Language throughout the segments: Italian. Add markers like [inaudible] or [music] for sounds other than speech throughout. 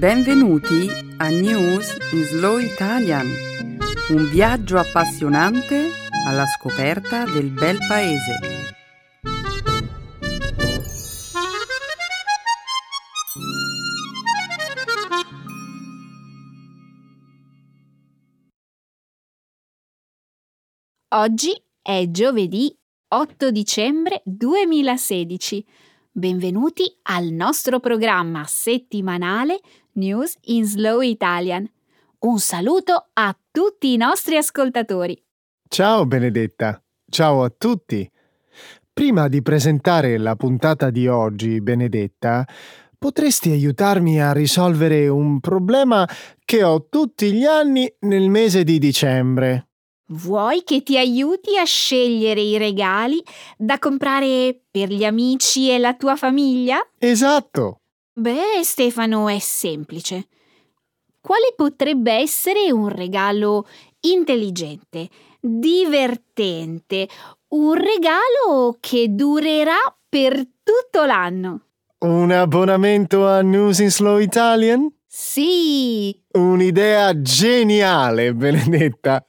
Benvenuti a News in Slow Italian, un viaggio appassionante alla scoperta del bel paese. Oggi è giovedì 8 dicembre 2016. Benvenuti al nostro programma settimanale News in Slow Italian. Un saluto a tutti i nostri ascoltatori. Ciao Benedetta, ciao a tutti. Prima di presentare la puntata di oggi, Benedetta, potresti aiutarmi a risolvere un problema che ho tutti gli anni nel mese di dicembre. Vuoi che ti aiuti a scegliere i regali da comprare per gli amici e la tua famiglia? Esatto. Beh, Stefano, è semplice. Quale potrebbe essere un regalo intelligente, divertente, un regalo che durerà per tutto l'anno? Un abbonamento a News in Slow Italian? Sì! Un'idea geniale, Benedetta.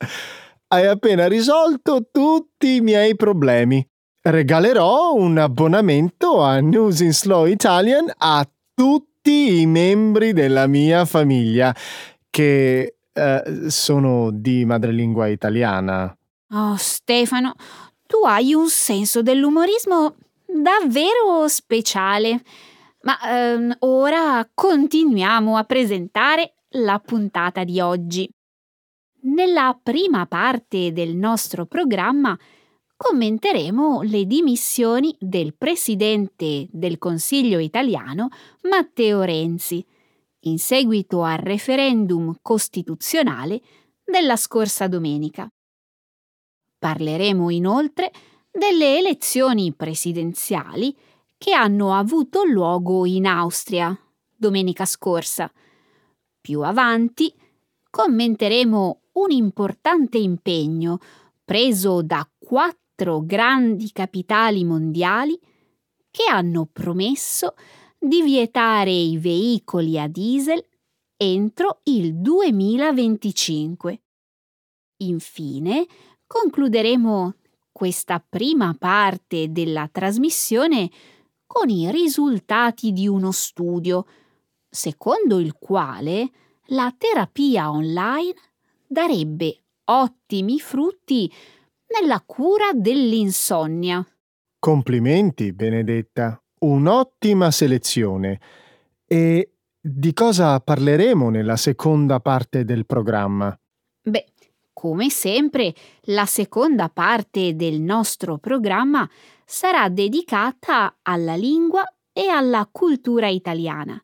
Hai appena risolto tutti i miei problemi. Regalerò un abbonamento a News in Slow Italian a tutti i membri della mia famiglia che eh, sono di madrelingua italiana. Oh, Stefano, tu hai un senso dell'umorismo davvero speciale. Ma ehm, ora continuiamo a presentare la puntata di oggi. Nella prima parte del nostro programma commenteremo le dimissioni del presidente del Consiglio italiano Matteo Renzi in seguito al referendum costituzionale della scorsa domenica. Parleremo inoltre delle elezioni presidenziali che hanno avuto luogo in Austria domenica scorsa. Più avanti commenteremo un importante impegno preso da quattro quattro grandi capitali mondiali che hanno promesso di vietare i veicoli a diesel entro il 2025. Infine, concluderemo questa prima parte della trasmissione con i risultati di uno studio, secondo il quale la terapia online darebbe ottimi frutti nella cura dell'insonnia. Complimenti, Benedetta. Un'ottima selezione. E di cosa parleremo nella seconda parte del programma? Beh, come sempre, la seconda parte del nostro programma sarà dedicata alla lingua e alla cultura italiana.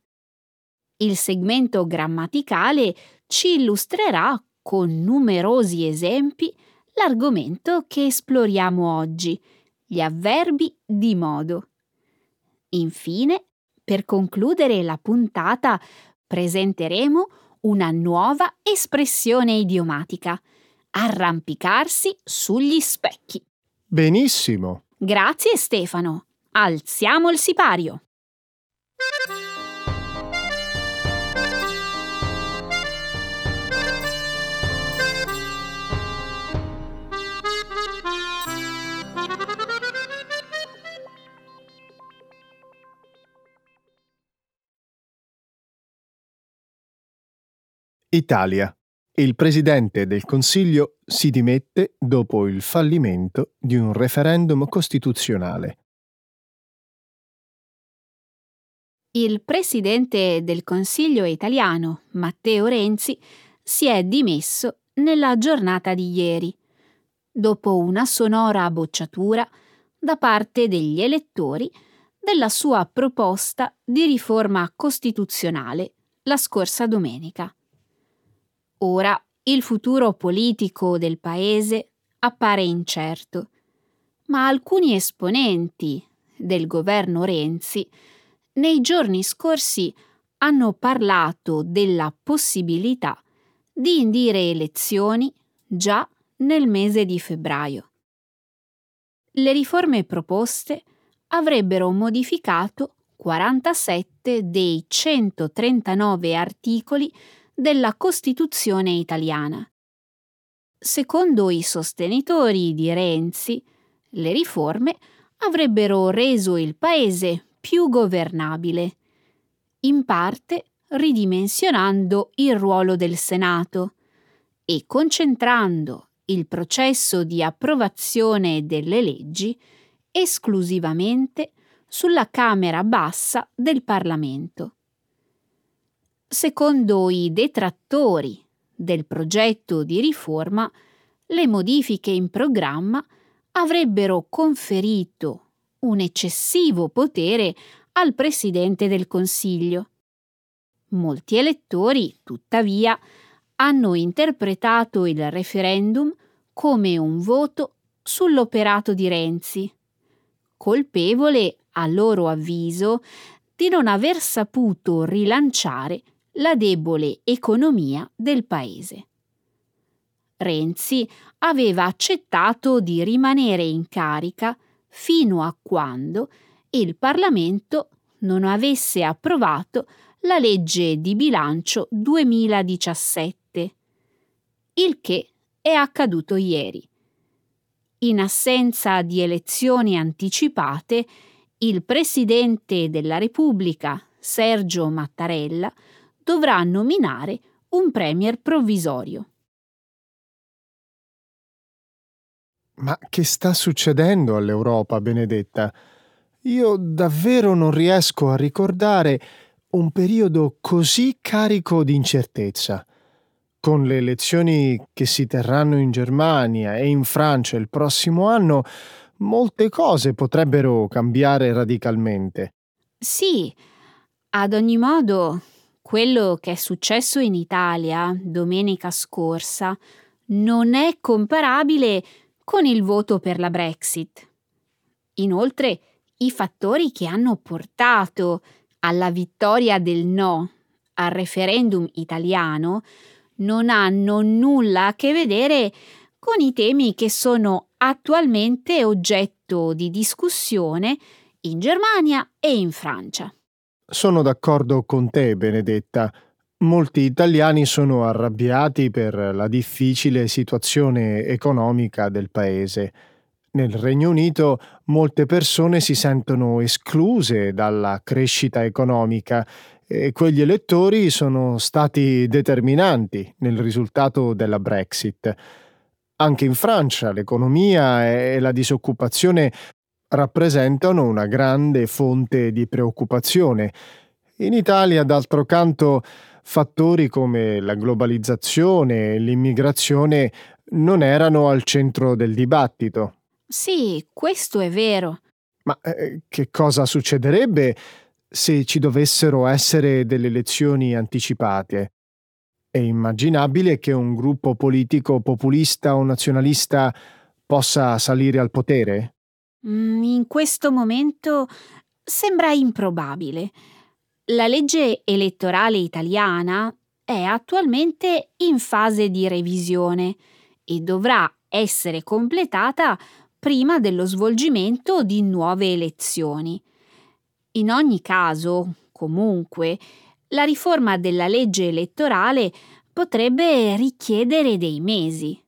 Il segmento grammaticale ci illustrerà con numerosi esempi l'argomento che esploriamo oggi, gli avverbi di modo. Infine, per concludere la puntata, presenteremo una nuova espressione idiomatica, arrampicarsi sugli specchi. Benissimo. Grazie Stefano. Alziamo il sipario. Italia. Il Presidente del Consiglio si dimette dopo il fallimento di un referendum costituzionale. Il Presidente del Consiglio italiano, Matteo Renzi, si è dimesso nella giornata di ieri, dopo una sonora bocciatura da parte degli elettori della sua proposta di riforma costituzionale la scorsa domenica. Ora il futuro politico del paese appare incerto, ma alcuni esponenti del governo Renzi nei giorni scorsi hanno parlato della possibilità di indire elezioni già nel mese di febbraio. Le riforme proposte avrebbero modificato 47 dei 139 articoli della Costituzione italiana. Secondo i sostenitori di Renzi, le riforme avrebbero reso il paese più governabile, in parte ridimensionando il ruolo del Senato e concentrando il processo di approvazione delle leggi esclusivamente sulla Camera bassa del Parlamento. Secondo i detrattori del progetto di riforma, le modifiche in programma avrebbero conferito un eccessivo potere al Presidente del Consiglio. Molti elettori, tuttavia, hanno interpretato il referendum come un voto sull'operato di Renzi, colpevole, a loro avviso, di non aver saputo rilanciare la debole economia del paese. Renzi aveva accettato di rimanere in carica fino a quando il Parlamento non avesse approvato la legge di bilancio 2017, il che è accaduto ieri. In assenza di elezioni anticipate, il Presidente della Repubblica, Sergio Mattarella, dovrà nominare un Premier provvisorio. Ma che sta succedendo all'Europa, Benedetta? Io davvero non riesco a ricordare un periodo così carico di incertezza. Con le elezioni che si terranno in Germania e in Francia il prossimo anno, molte cose potrebbero cambiare radicalmente. Sì, ad ogni modo, quello che è successo in Italia domenica scorsa non è comparabile con il voto per la Brexit. Inoltre, i fattori che hanno portato alla vittoria del no al referendum italiano non hanno nulla a che vedere con i temi che sono attualmente oggetto di discussione in Germania e in Francia. Sono d'accordo con te, Benedetta. Molti italiani sono arrabbiati per la difficile situazione economica del paese. Nel Regno Unito molte persone si sentono escluse dalla crescita economica e quegli elettori sono stati determinanti nel risultato della Brexit. Anche in Francia l'economia e la disoccupazione rappresentano una grande fonte di preoccupazione. In Italia, d'altro canto, fattori come la globalizzazione e l'immigrazione non erano al centro del dibattito. Sì, questo è vero. Ma eh, che cosa succederebbe se ci dovessero essere delle elezioni anticipate? È immaginabile che un gruppo politico populista o nazionalista possa salire al potere? Mm, in questo momento sembra improbabile. La legge elettorale italiana è attualmente in fase di revisione e dovrà essere completata prima dello svolgimento di nuove elezioni. In ogni caso, comunque, la riforma della legge elettorale potrebbe richiedere dei mesi.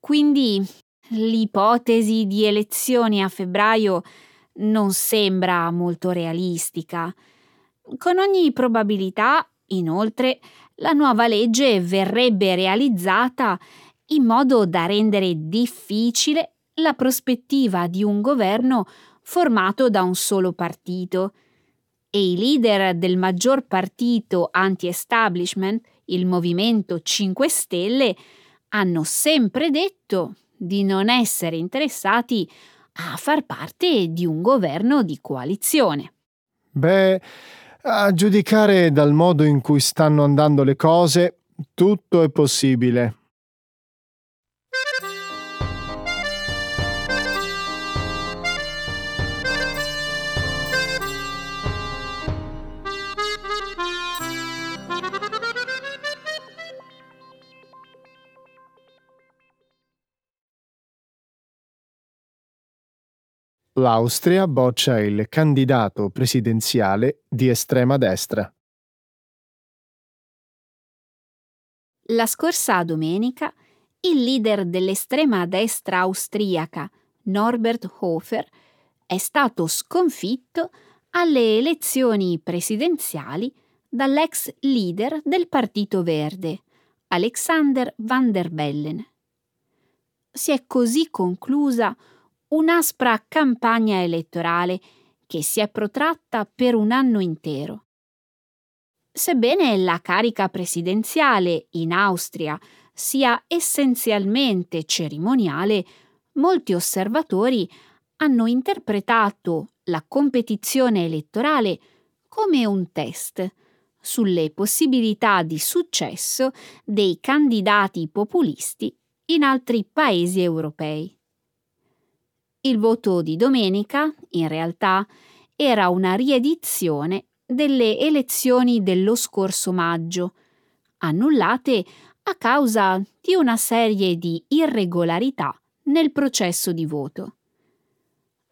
Quindi l'ipotesi di elezioni a febbraio non sembra molto realistica. Con ogni probabilità, inoltre, la nuova legge verrebbe realizzata in modo da rendere difficile la prospettiva di un governo formato da un solo partito e i leader del maggior partito anti-establishment, il Movimento 5 Stelle, hanno sempre detto di non essere interessati a far parte di un governo di coalizione. Beh, a giudicare dal modo in cui stanno andando le cose, tutto è possibile. l'Austria boccia il candidato presidenziale di estrema destra. La scorsa domenica il leader dell'estrema destra austriaca, Norbert Hofer, è stato sconfitto alle elezioni presidenziali dall'ex leader del Partito Verde, Alexander van der Bellen. Si è così conclusa un'aspra campagna elettorale che si è protratta per un anno intero. Sebbene la carica presidenziale in Austria sia essenzialmente cerimoniale, molti osservatori hanno interpretato la competizione elettorale come un test sulle possibilità di successo dei candidati populisti in altri paesi europei. Il voto di domenica, in realtà, era una riedizione delle elezioni dello scorso maggio, annullate a causa di una serie di irregolarità nel processo di voto.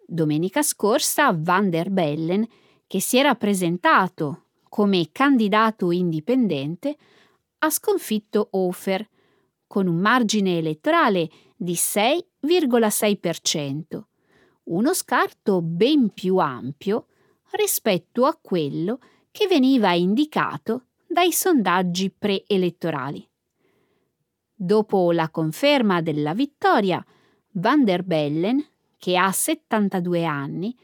Domenica scorsa Van der Bellen, che si era presentato come candidato indipendente, ha sconfitto Hofer con un margine elettorale di 6,6%, uno scarto ben più ampio rispetto a quello che veniva indicato dai sondaggi preelettorali. Dopo la conferma della vittoria, Van der Bellen, che ha 72 anni,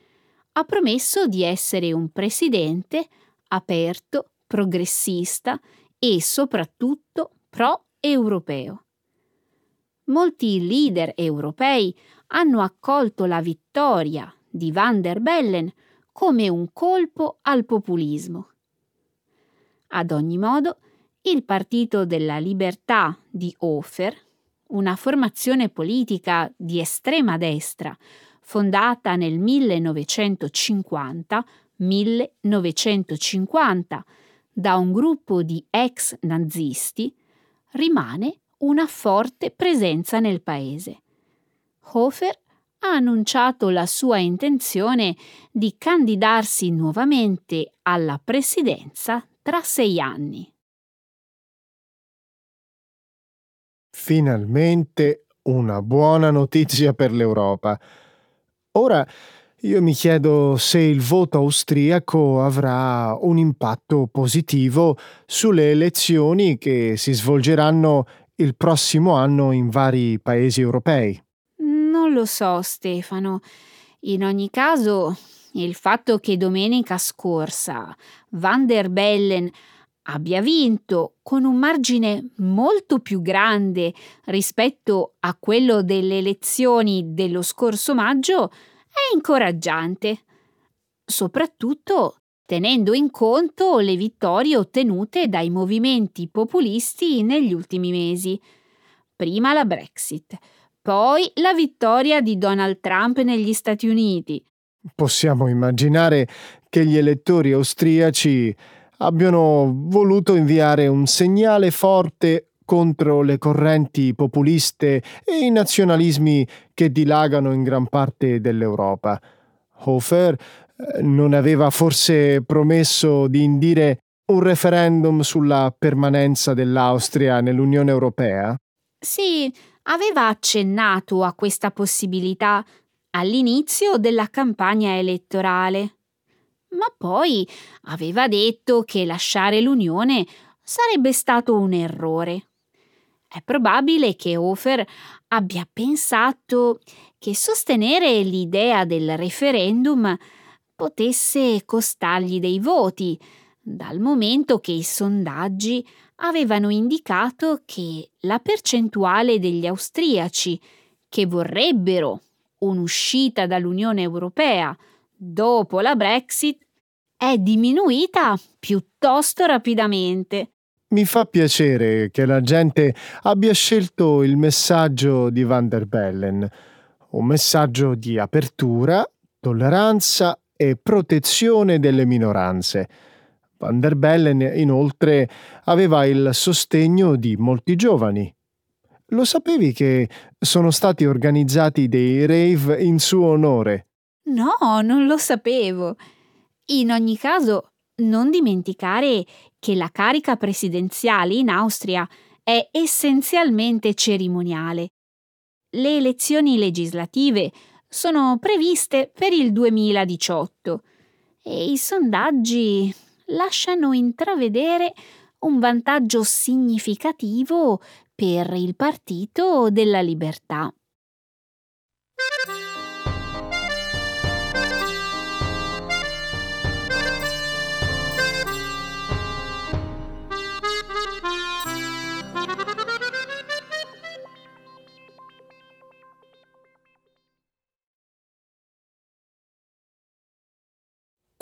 ha promesso di essere un presidente aperto, progressista e soprattutto pro-europeo. Molti leader europei hanno accolto la vittoria di Van der Bellen come un colpo al populismo. Ad ogni modo, il Partito della Libertà di Hofer, una formazione politica di estrema destra fondata nel 1950, 1950 da un gruppo di ex nazisti, rimane una forte presenza nel paese. Hofer ha annunciato la sua intenzione di candidarsi nuovamente alla presidenza tra sei anni. Finalmente una buona notizia per l'Europa. Ora io mi chiedo se il voto austriaco avrà un impatto positivo sulle elezioni che si svolgeranno il prossimo anno in vari paesi europei. Non lo so, Stefano. In ogni caso, il fatto che domenica scorsa Van der Bellen abbia vinto con un margine molto più grande rispetto a quello delle elezioni dello scorso maggio è incoraggiante, soprattutto tenendo in conto le vittorie ottenute dai movimenti populisti negli ultimi mesi. Prima la Brexit, poi la vittoria di Donald Trump negli Stati Uniti. Possiamo immaginare che gli elettori austriaci abbiano voluto inviare un segnale forte contro le correnti populiste e i nazionalismi che dilagano in gran parte dell'Europa. Hofer non aveva forse promesso di indire un referendum sulla permanenza dell'Austria nell'Unione Europea? Sì, aveva accennato a questa possibilità all'inizio della campagna elettorale. Ma poi aveva detto che lasciare l'Unione sarebbe stato un errore. È probabile che Hofer abbia pensato che sostenere l'idea del referendum potesse costargli dei voti, dal momento che i sondaggi avevano indicato che la percentuale degli austriaci che vorrebbero un'uscita dall'Unione Europea dopo la Brexit è diminuita piuttosto rapidamente. Mi fa piacere che la gente abbia scelto il messaggio di Van der Bellen, un messaggio di apertura, tolleranza e protezione delle minoranze. Van der Bellen inoltre aveva il sostegno di molti giovani. Lo sapevi che sono stati organizzati dei rave in suo onore? No, non lo sapevo. In ogni caso, non dimenticare che la carica presidenziale in Austria è essenzialmente cerimoniale. Le elezioni legislative sono previste per il 2018 e i sondaggi lasciano intravedere un vantaggio significativo per il Partito della Libertà.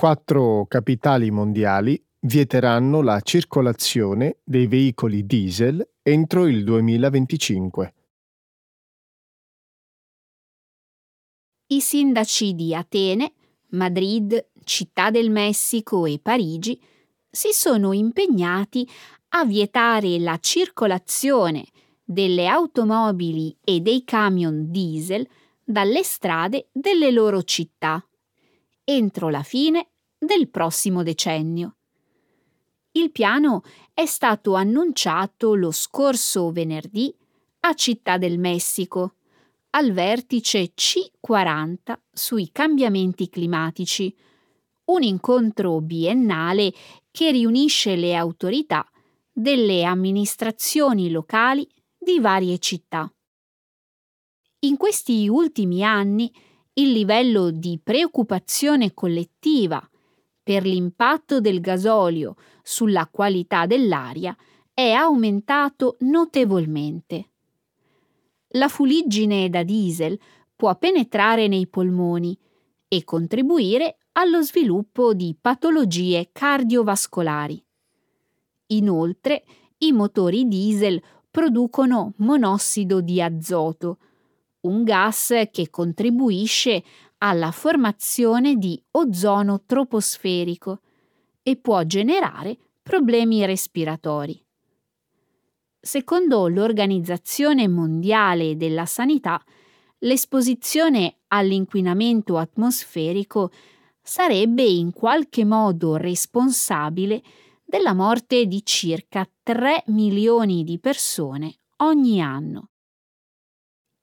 Quattro capitali mondiali vieteranno la circolazione dei veicoli diesel entro il 2025. I sindaci di Atene, Madrid, Città del Messico e Parigi si sono impegnati a vietare la circolazione delle automobili e dei camion diesel dalle strade delle loro città entro la fine del prossimo decennio. Il piano è stato annunciato lo scorso venerdì a Città del Messico, al vertice C40 sui cambiamenti climatici, un incontro biennale che riunisce le autorità delle amministrazioni locali di varie città. In questi ultimi anni il livello di preoccupazione collettiva per l'impatto del gasolio sulla qualità dell'aria è aumentato notevolmente. La fuliggine da diesel può penetrare nei polmoni e contribuire allo sviluppo di patologie cardiovascolari. Inoltre, i motori diesel producono monossido di azoto, un gas che contribuisce alla formazione di ozono troposferico e può generare problemi respiratori. Secondo l'Organizzazione Mondiale della Sanità, l'esposizione all'inquinamento atmosferico sarebbe in qualche modo responsabile della morte di circa 3 milioni di persone ogni anno.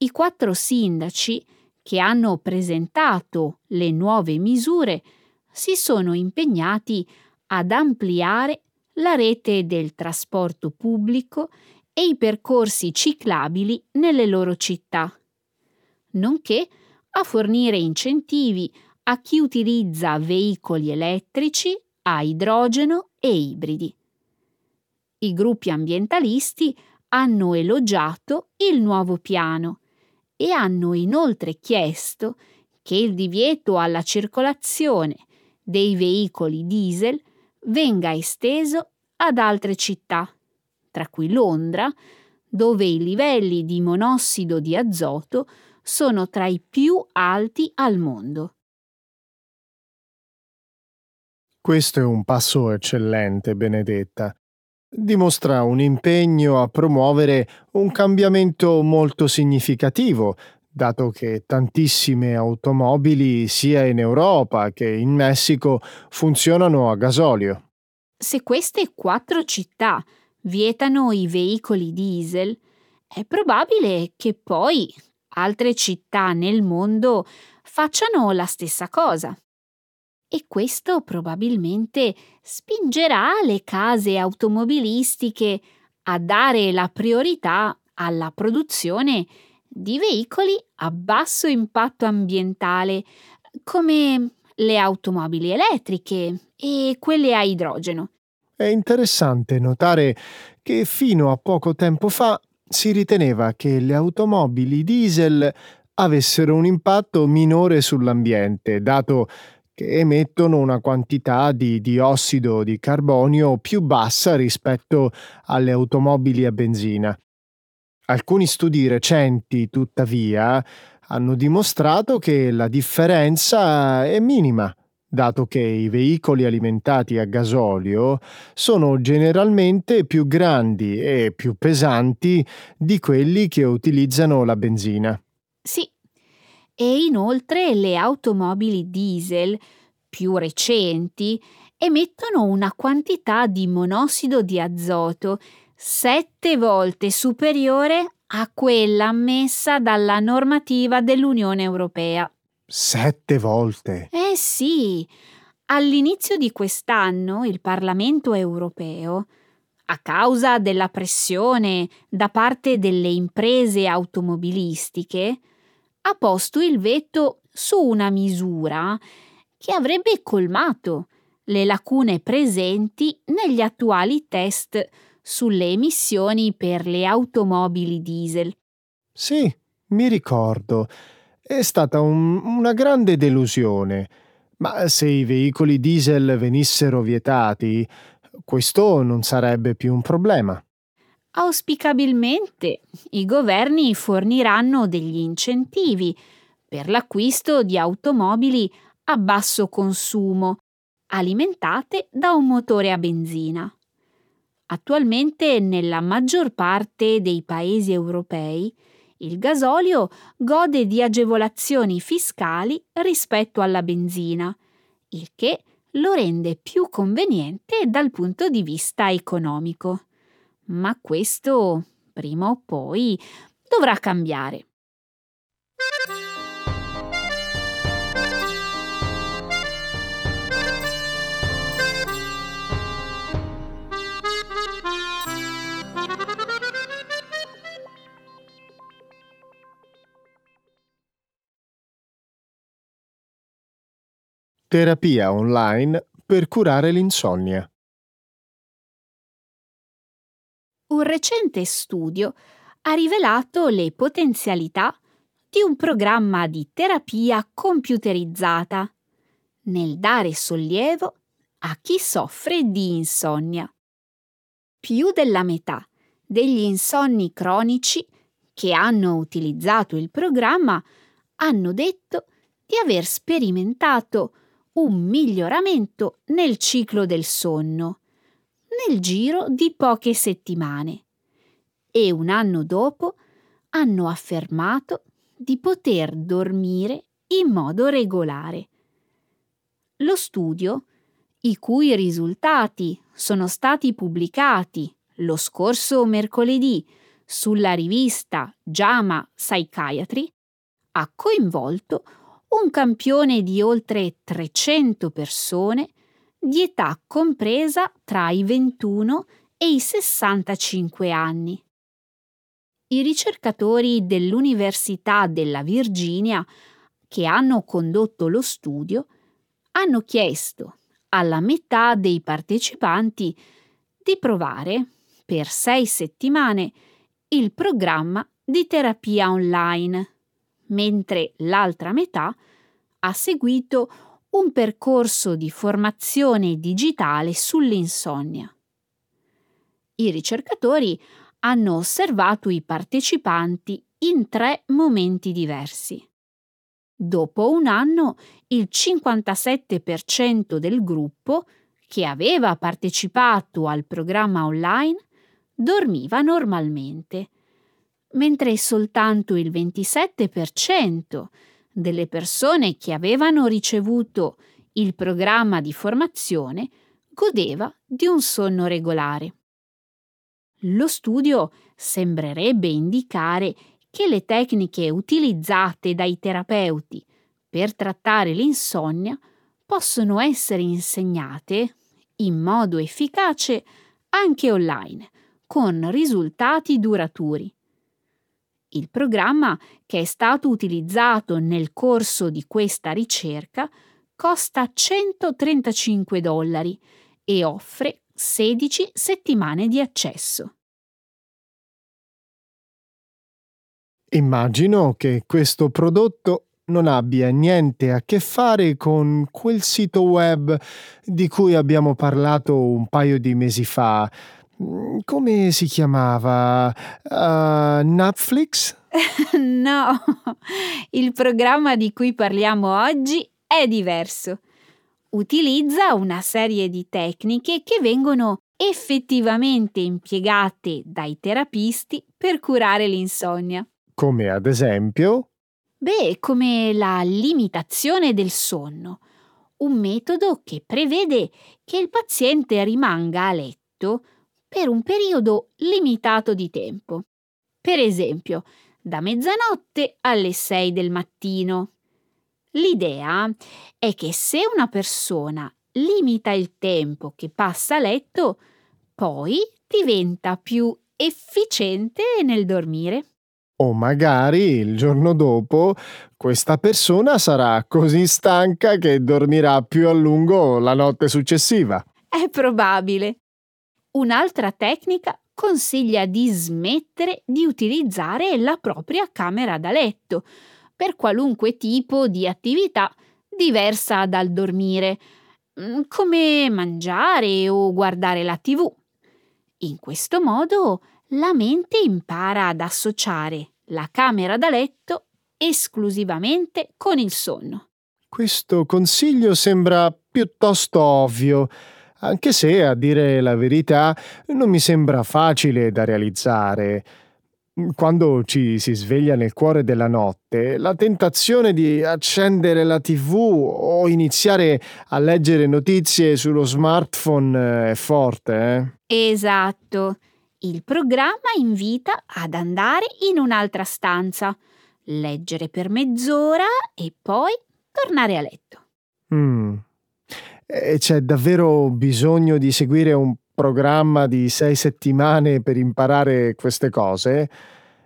I quattro sindaci che hanno presentato le nuove misure si sono impegnati ad ampliare la rete del trasporto pubblico e i percorsi ciclabili nelle loro città, nonché a fornire incentivi a chi utilizza veicoli elettrici, a idrogeno e ibridi. I gruppi ambientalisti hanno elogiato il nuovo piano e hanno inoltre chiesto che il divieto alla circolazione dei veicoli diesel venga esteso ad altre città, tra cui Londra, dove i livelli di monossido di azoto sono tra i più alti al mondo. Questo è un passo eccellente, Benedetta dimostra un impegno a promuovere un cambiamento molto significativo, dato che tantissime automobili sia in Europa che in Messico funzionano a gasolio. Se queste quattro città vietano i veicoli diesel, è probabile che poi altre città nel mondo facciano la stessa cosa e questo probabilmente spingerà le case automobilistiche a dare la priorità alla produzione di veicoli a basso impatto ambientale come le automobili elettriche e quelle a idrogeno. È interessante notare che fino a poco tempo fa si riteneva che le automobili diesel avessero un impatto minore sull'ambiente, dato che emettono una quantità di diossido di carbonio più bassa rispetto alle automobili a benzina. Alcuni studi recenti, tuttavia, hanno dimostrato che la differenza è minima, dato che i veicoli alimentati a gasolio sono generalmente più grandi e più pesanti di quelli che utilizzano la benzina. Sì, E inoltre le automobili diesel più recenti emettono una quantità di monossido di azoto sette volte superiore a quella ammessa dalla normativa dell'Unione Europea. Sette volte. Eh sì, all'inizio di quest'anno il Parlamento europeo, a causa della pressione da parte delle imprese automobilistiche, ha posto il veto su una misura che avrebbe colmato le lacune presenti negli attuali test sulle emissioni per le automobili diesel. Sì, mi ricordo. È stata un, una grande delusione. Ma se i veicoli diesel venissero vietati, questo non sarebbe più un problema. Auspicabilmente i governi forniranno degli incentivi per l'acquisto di automobili a basso consumo, alimentate da un motore a benzina. Attualmente nella maggior parte dei paesi europei il gasolio gode di agevolazioni fiscali rispetto alla benzina, il che lo rende più conveniente dal punto di vista economico. Ma questo, prima o poi, dovrà cambiare. Terapia online per curare l'insonnia. Un recente studio ha rivelato le potenzialità di un programma di terapia computerizzata nel dare sollievo a chi soffre di insonnia. Più della metà degli insonni cronici che hanno utilizzato il programma hanno detto di aver sperimentato un miglioramento nel ciclo del sonno, nel giro di poche settimane, e un anno dopo hanno affermato di poter dormire in modo regolare. Lo studio, i cui risultati sono stati pubblicati lo scorso mercoledì sulla rivista JAMA Psychiatry, ha coinvolto un campione di oltre 300 persone di età compresa tra i 21 e i 65 anni. I ricercatori dell'Università della Virginia che hanno condotto lo studio hanno chiesto alla metà dei partecipanti di provare per sei settimane il programma di terapia online mentre l'altra metà ha seguito un percorso di formazione digitale sull'insonnia. I ricercatori hanno osservato i partecipanti in tre momenti diversi. Dopo un anno il 57% del gruppo che aveva partecipato al programma online dormiva normalmente mentre soltanto il 27% delle persone che avevano ricevuto il programma di formazione godeva di un sonno regolare. Lo studio sembrerebbe indicare che le tecniche utilizzate dai terapeuti per trattare l'insonnia possono essere insegnate in modo efficace anche online, con risultati duraturi. Il programma che è stato utilizzato nel corso di questa ricerca costa 135 dollari e offre 16 settimane di accesso. Immagino che questo prodotto non abbia niente a che fare con quel sito web di cui abbiamo parlato un paio di mesi fa, come si chiamava? Uh, Netflix? [laughs] no, [laughs] il programma di cui parliamo oggi è diverso. Utilizza una serie di tecniche che vengono effettivamente impiegate dai terapisti per curare l'insonnia. Come ad esempio? Beh, come la limitazione del sonno, un metodo che prevede che il paziente rimanga a letto per un periodo limitato di tempo. Per esempio, da mezzanotte alle 6 del mattino. L'idea è che se una persona limita il tempo che passa a letto, poi diventa più efficiente nel dormire. O magari il giorno dopo questa persona sarà così stanca che dormirà più a lungo la notte successiva. È probabile. Un'altra tecnica consiglia di smettere di utilizzare la propria camera da letto per qualunque tipo di attività diversa dal dormire, mm, come mangiare o guardare la tv. In questo modo la mente impara ad associare la camera da letto esclusivamente con il sonno. Questo consiglio sembra piuttosto ovvio, anche se, a dire la verità, non mi sembra facile da realizzare. Quando ci si sveglia nel cuore della notte, la tentazione di accendere la TV o iniziare a leggere notizie sullo smartphone è forte, eh? Esatto. Il programma invita ad andare in un'altra stanza, leggere per mezz'ora e poi tornare a letto. Mm. E c'è davvero bisogno di seguire un programma di sei settimane per imparare queste cose?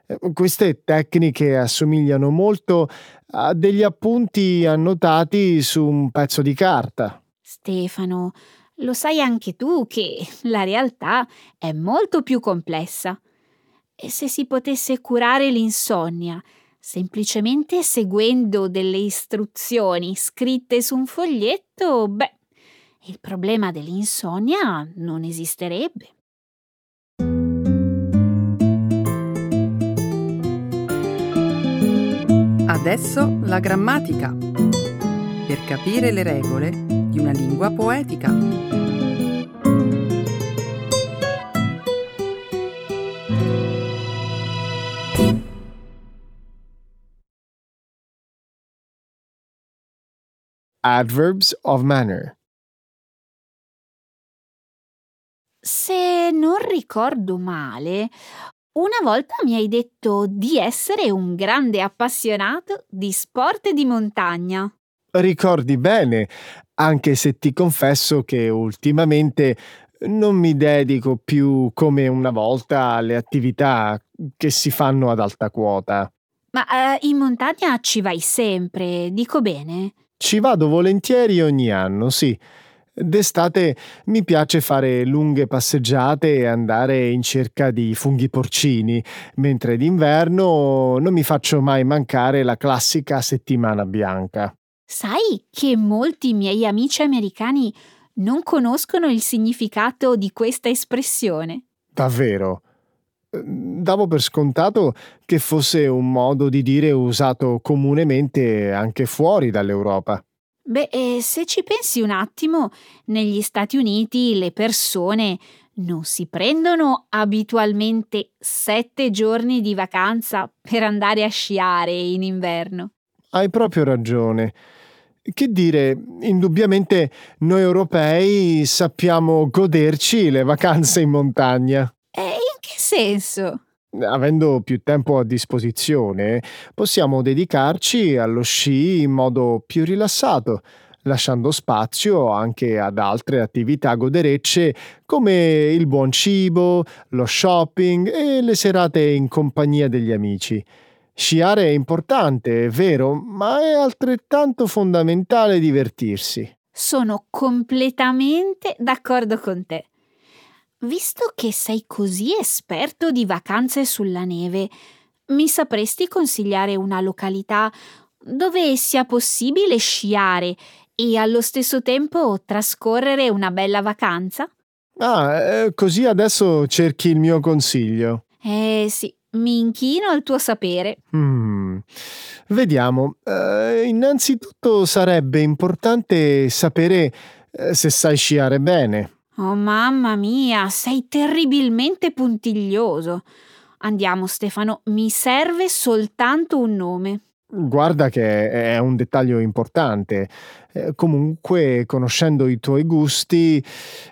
Eh, queste tecniche assomigliano molto a degli appunti annotati su un pezzo di carta. Stefano, lo sai anche tu che la realtà è molto più complessa. E se si potesse curare l'insonnia semplicemente seguendo delle istruzioni scritte su un foglietto, beh, il problema dell'insonnia non esisterebbe. Adesso la grammatica. Per capire le regole di una lingua poetica. Adverbs of manner. Se non ricordo male, una volta mi hai detto di essere un grande appassionato di sport di montagna. Ricordi bene, anche se ti confesso che ultimamente non mi dedico più come una volta alle attività che si fanno ad alta quota. Ma eh, in montagna ci vai sempre, dico bene? Ci vado volentieri ogni anno, sì. D'estate mi piace fare lunghe passeggiate e andare in cerca di funghi porcini, mentre d'inverno non mi faccio mai mancare la classica settimana bianca. Sai che molti miei amici americani non conoscono il significato di questa espressione? Davvero? Davo per scontato che fosse un modo di dire usato comunemente anche fuori dall'Europa. Beh, eh, se ci pensi un attimo, negli Stati Uniti le persone non si prendono abitualmente sette giorni di vacanza per andare a sciare in inverno. Hai proprio ragione. Che dire, indubbiamente noi europei sappiamo goderci le vacanze in montagna. E in che senso? Avendo più tempo a disposizione, possiamo dedicarci allo sci in modo più rilassato, lasciando spazio anche ad altre attività goderecce come il buon cibo, lo shopping e le serate in compagnia degli amici. Sciare è importante, è vero, ma è altrettanto fondamentale divertirsi. Sono completamente d'accordo con te. Visto che sei così esperto di vacanze sulla neve, mi sapresti consigliare una località dove sia possibile sciare e allo stesso tempo trascorrere una bella vacanza? Ah, eh, così adesso cerchi il mio consiglio. Eh sì, mi inchino al tuo sapere. Mm. Vediamo. Uh, innanzitutto sarebbe importante sapere uh, se sai sciare bene. Oh mamma mia, sei terribilmente puntiglioso. Andiamo Stefano, mi serve soltanto un nome. Guarda che è un dettaglio importante. Eh, comunque, conoscendo i tuoi gusti,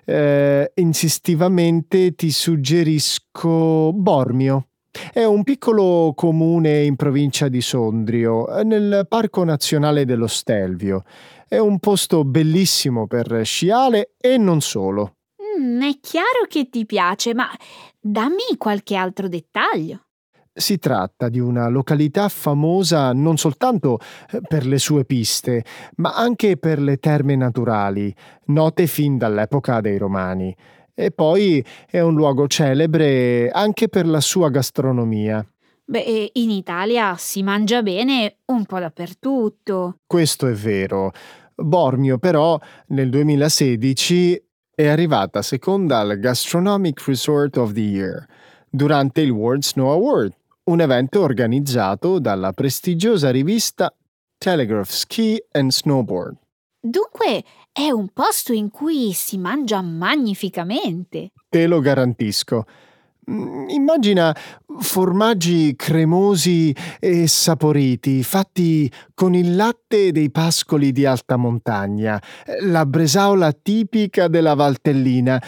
eh, insistivamente ti suggerisco Bormio. È un piccolo comune in provincia di Sondrio, nel Parco Nazionale dello Stelvio. È un posto bellissimo per sciare e non solo. Mm, è chiaro che ti piace, ma dammi qualche altro dettaglio. Si tratta di una località famosa non soltanto eh, per le sue piste, ma anche per le terme naturali, note fin dall'epoca dei Romani. E poi è un luogo celebre anche per la sua gastronomia. Beh, in Italia si mangia bene un po' dappertutto. Questo è vero. Bormio però nel 2016 è arrivata seconda al Gastronomic Resort of the Year durante il World Snow Award, un evento organizzato dalla prestigiosa rivista Telegraph Ski and Snowboard. Dunque è un posto in cui si mangia magnificamente. Te lo garantisco. Mm, immagina formaggi cremosi e saporiti, fatti con il latte dei pascoli di alta montagna, la bresaola tipica della Valtellina,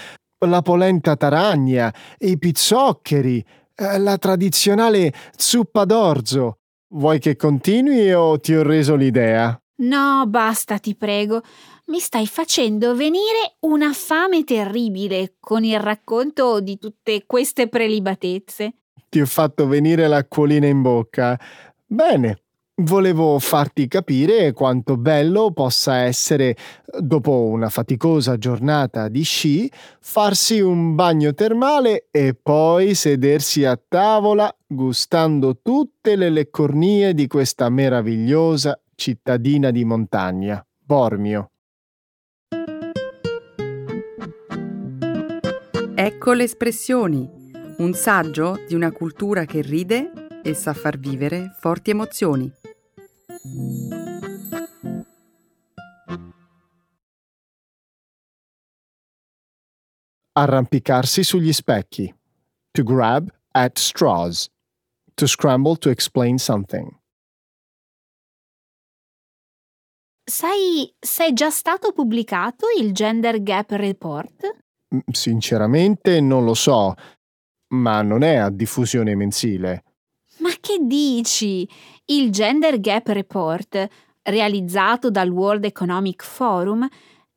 la polenta taragna, i pizzoccheri, eh, la tradizionale zuppa d'orzo. Vuoi che continui o ti ho reso l'idea? No, basta, ti prego. Mi stai facendo venire una fame terribile con il racconto di tutte queste prelibatezze. Ti ho fatto venire l'acquolina in bocca. Bene, Volevo farti capire quanto bello possa essere, dopo una faticosa giornata di sci, farsi un bagno termale e poi sedersi a tavola gustando tutte le leccornie di questa meravigliosa cittadina di montagna, Bormio. Ecco le espressioni, un saggio di una cultura che ride e sa far vivere forti emozioni. Arrampicarsi sugli specchi. To grab at straws. To scramble to explain something. Sai se è già stato pubblicato il Gender Gap Report? Mm, sinceramente non lo so, ma non è a diffusione mensile. Ma che dici? Il Gender Gap Report, realizzato dal World Economic Forum,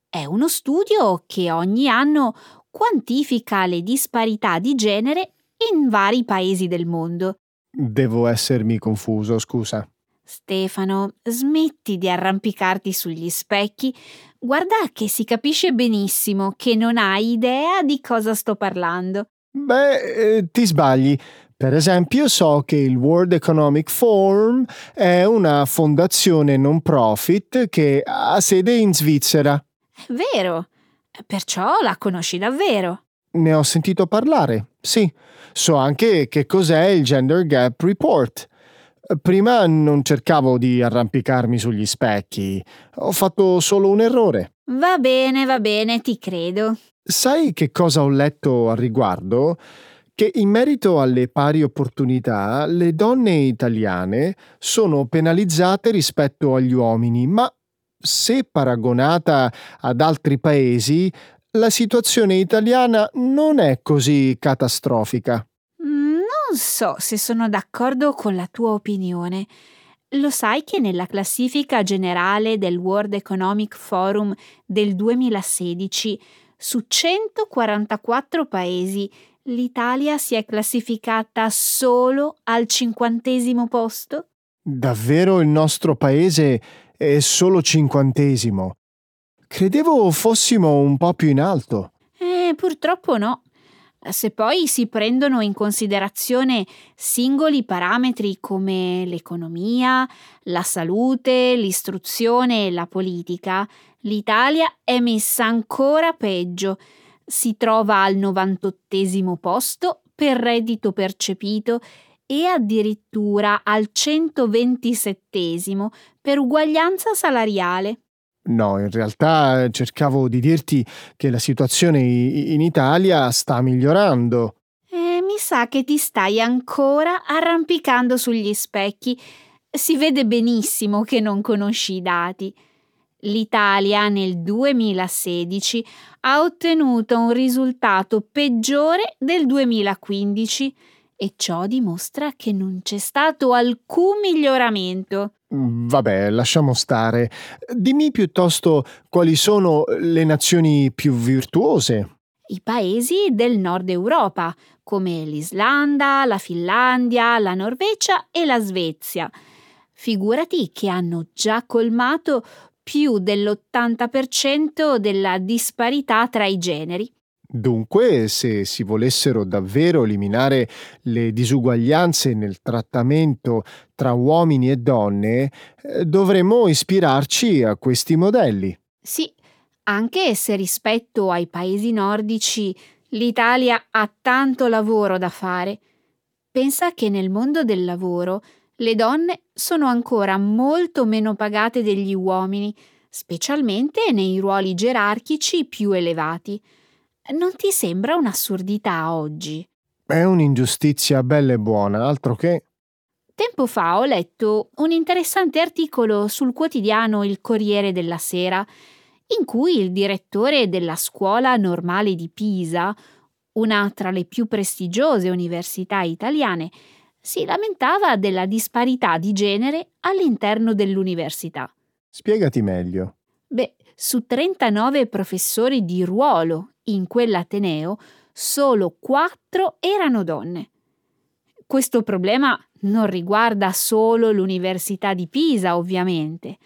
è uno studio che ogni anno quantifica le disparità di genere in vari paesi del mondo. Devo essermi confuso, scusa. Stefano, smetti di arrampicarti sugli specchi. Guarda che si capisce benissimo che non hai idea di cosa sto parlando. Beh, eh, ti sbagli. Per esempio, so che il World Economic Forum è una fondazione non profit che ha sede in Svizzera. Vero, perciò la conosci davvero. Ne ho sentito parlare, sì. So anche che cos'è il Gender Gap Report. Prima non cercavo di arrampicarmi sugli specchi, ho fatto solo un errore. Va bene, va bene, ti credo. Sai che cosa ho letto al riguardo? Che in merito alle pari opportunità le donne italiane sono penalizzate rispetto agli uomini, ma se paragonata ad altri paesi, la situazione italiana non è così catastrofica. Non so se sono d'accordo con la tua opinione. Lo sai che nella classifica generale del World Economic Forum del 2016 su 144 paesi l'Italia si è classificata solo al cinquantesimo posto? Davvero il nostro paese è solo cinquantesimo. Credevo fossimo un po' più in alto. Eh, purtroppo no. Se poi si prendono in considerazione singoli parametri come l'economia, la salute, l'istruzione e la politica, l'Italia è messa ancora peggio. Si trova al 98 posto per reddito percepito e addirittura al 127 per uguaglianza salariale. No, in realtà cercavo di dirti che la situazione in Italia sta migliorando. Eh, mi sa che ti stai ancora arrampicando sugli specchi. Si vede benissimo che non conosci i dati. L'Italia nel 2016 ha ottenuto un risultato peggiore del 2015 e ciò dimostra che non c'è stato alcun miglioramento. Mm, vabbè, lasciamo stare. Dimmi piuttosto quali sono le nazioni più virtuose. I paesi del nord Europa, come l'Islanda, la Finlandia, la Norvegia e la Svezia. Figurati che hanno già colmato più dell'80% della disparità tra i generi. Dunque, se si volessero davvero eliminare le disuguaglianze nel trattamento tra uomini e donne, eh, dovremmo ispirarci a questi modelli. Sì, anche se rispetto ai paesi nordici l'Italia ha tanto lavoro da fare. Pensa che nel mondo del lavoro le donne sono ancora molto meno pagate degli uomini, specialmente nei ruoli gerarchici più elevati. Non ti sembra un'assurdità oggi? È un'ingiustizia bella e buona, altro che. Tempo fa ho letto un interessante articolo sul quotidiano Il Corriere della Sera, in cui il direttore della scuola normale di Pisa, una tra le più prestigiose università italiane, si lamentava della disparità di genere all'interno dell'università. Spiegati meglio. Beh, su 39 professori di ruolo in quell'Ateneo, solo 4 erano donne. Questo problema non riguarda solo l'Università di Pisa, ovviamente.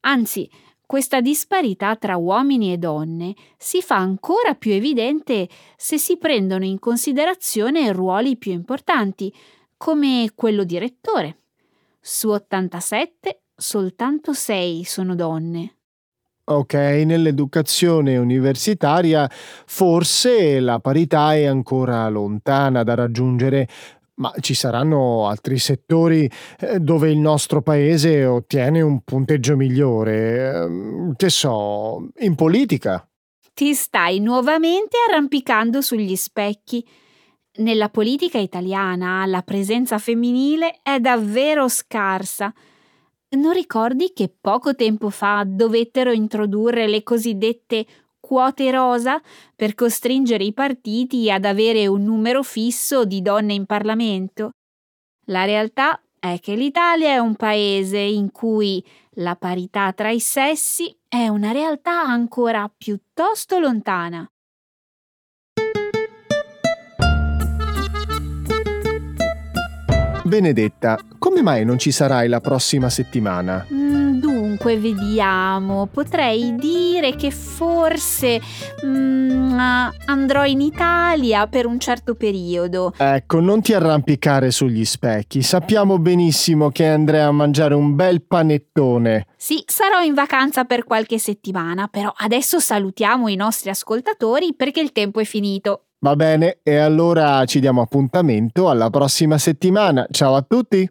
Anzi, questa disparità tra uomini e donne si fa ancora più evidente se si prendono in considerazione ruoli più importanti, come quello di rettore. Su 87 soltanto 6 sono donne. Ok, nell'educazione universitaria forse la parità è ancora lontana da raggiungere, ma ci saranno altri settori eh, dove il nostro paese ottiene un punteggio migliore. Ehm, che so, in politica. Ti stai nuovamente arrampicando sugli specchi. Nella politica italiana la presenza femminile è davvero scarsa. Non ricordi che poco tempo fa dovettero introdurre le cosiddette quote rosa per costringere i partiti ad avere un numero fisso di donne in Parlamento? La realtà è che l'Italia è un paese in cui la parità tra i sessi è una realtà ancora piuttosto lontana. Benedetta, come mai non ci sarai la prossima settimana? Mm, dunque, vediamo. Potrei dire che forse mm, andrò in Italia per un certo periodo. Ecco, non ti arrampicare sugli specchi. Sappiamo benissimo che andrai a mangiare un bel panettone. Sì, sarò in vacanza per qualche settimana, però adesso salutiamo i nostri ascoltatori perché il tempo è finito. Va bene, e allora ci diamo appuntamento alla prossima settimana. Ciao a tutti!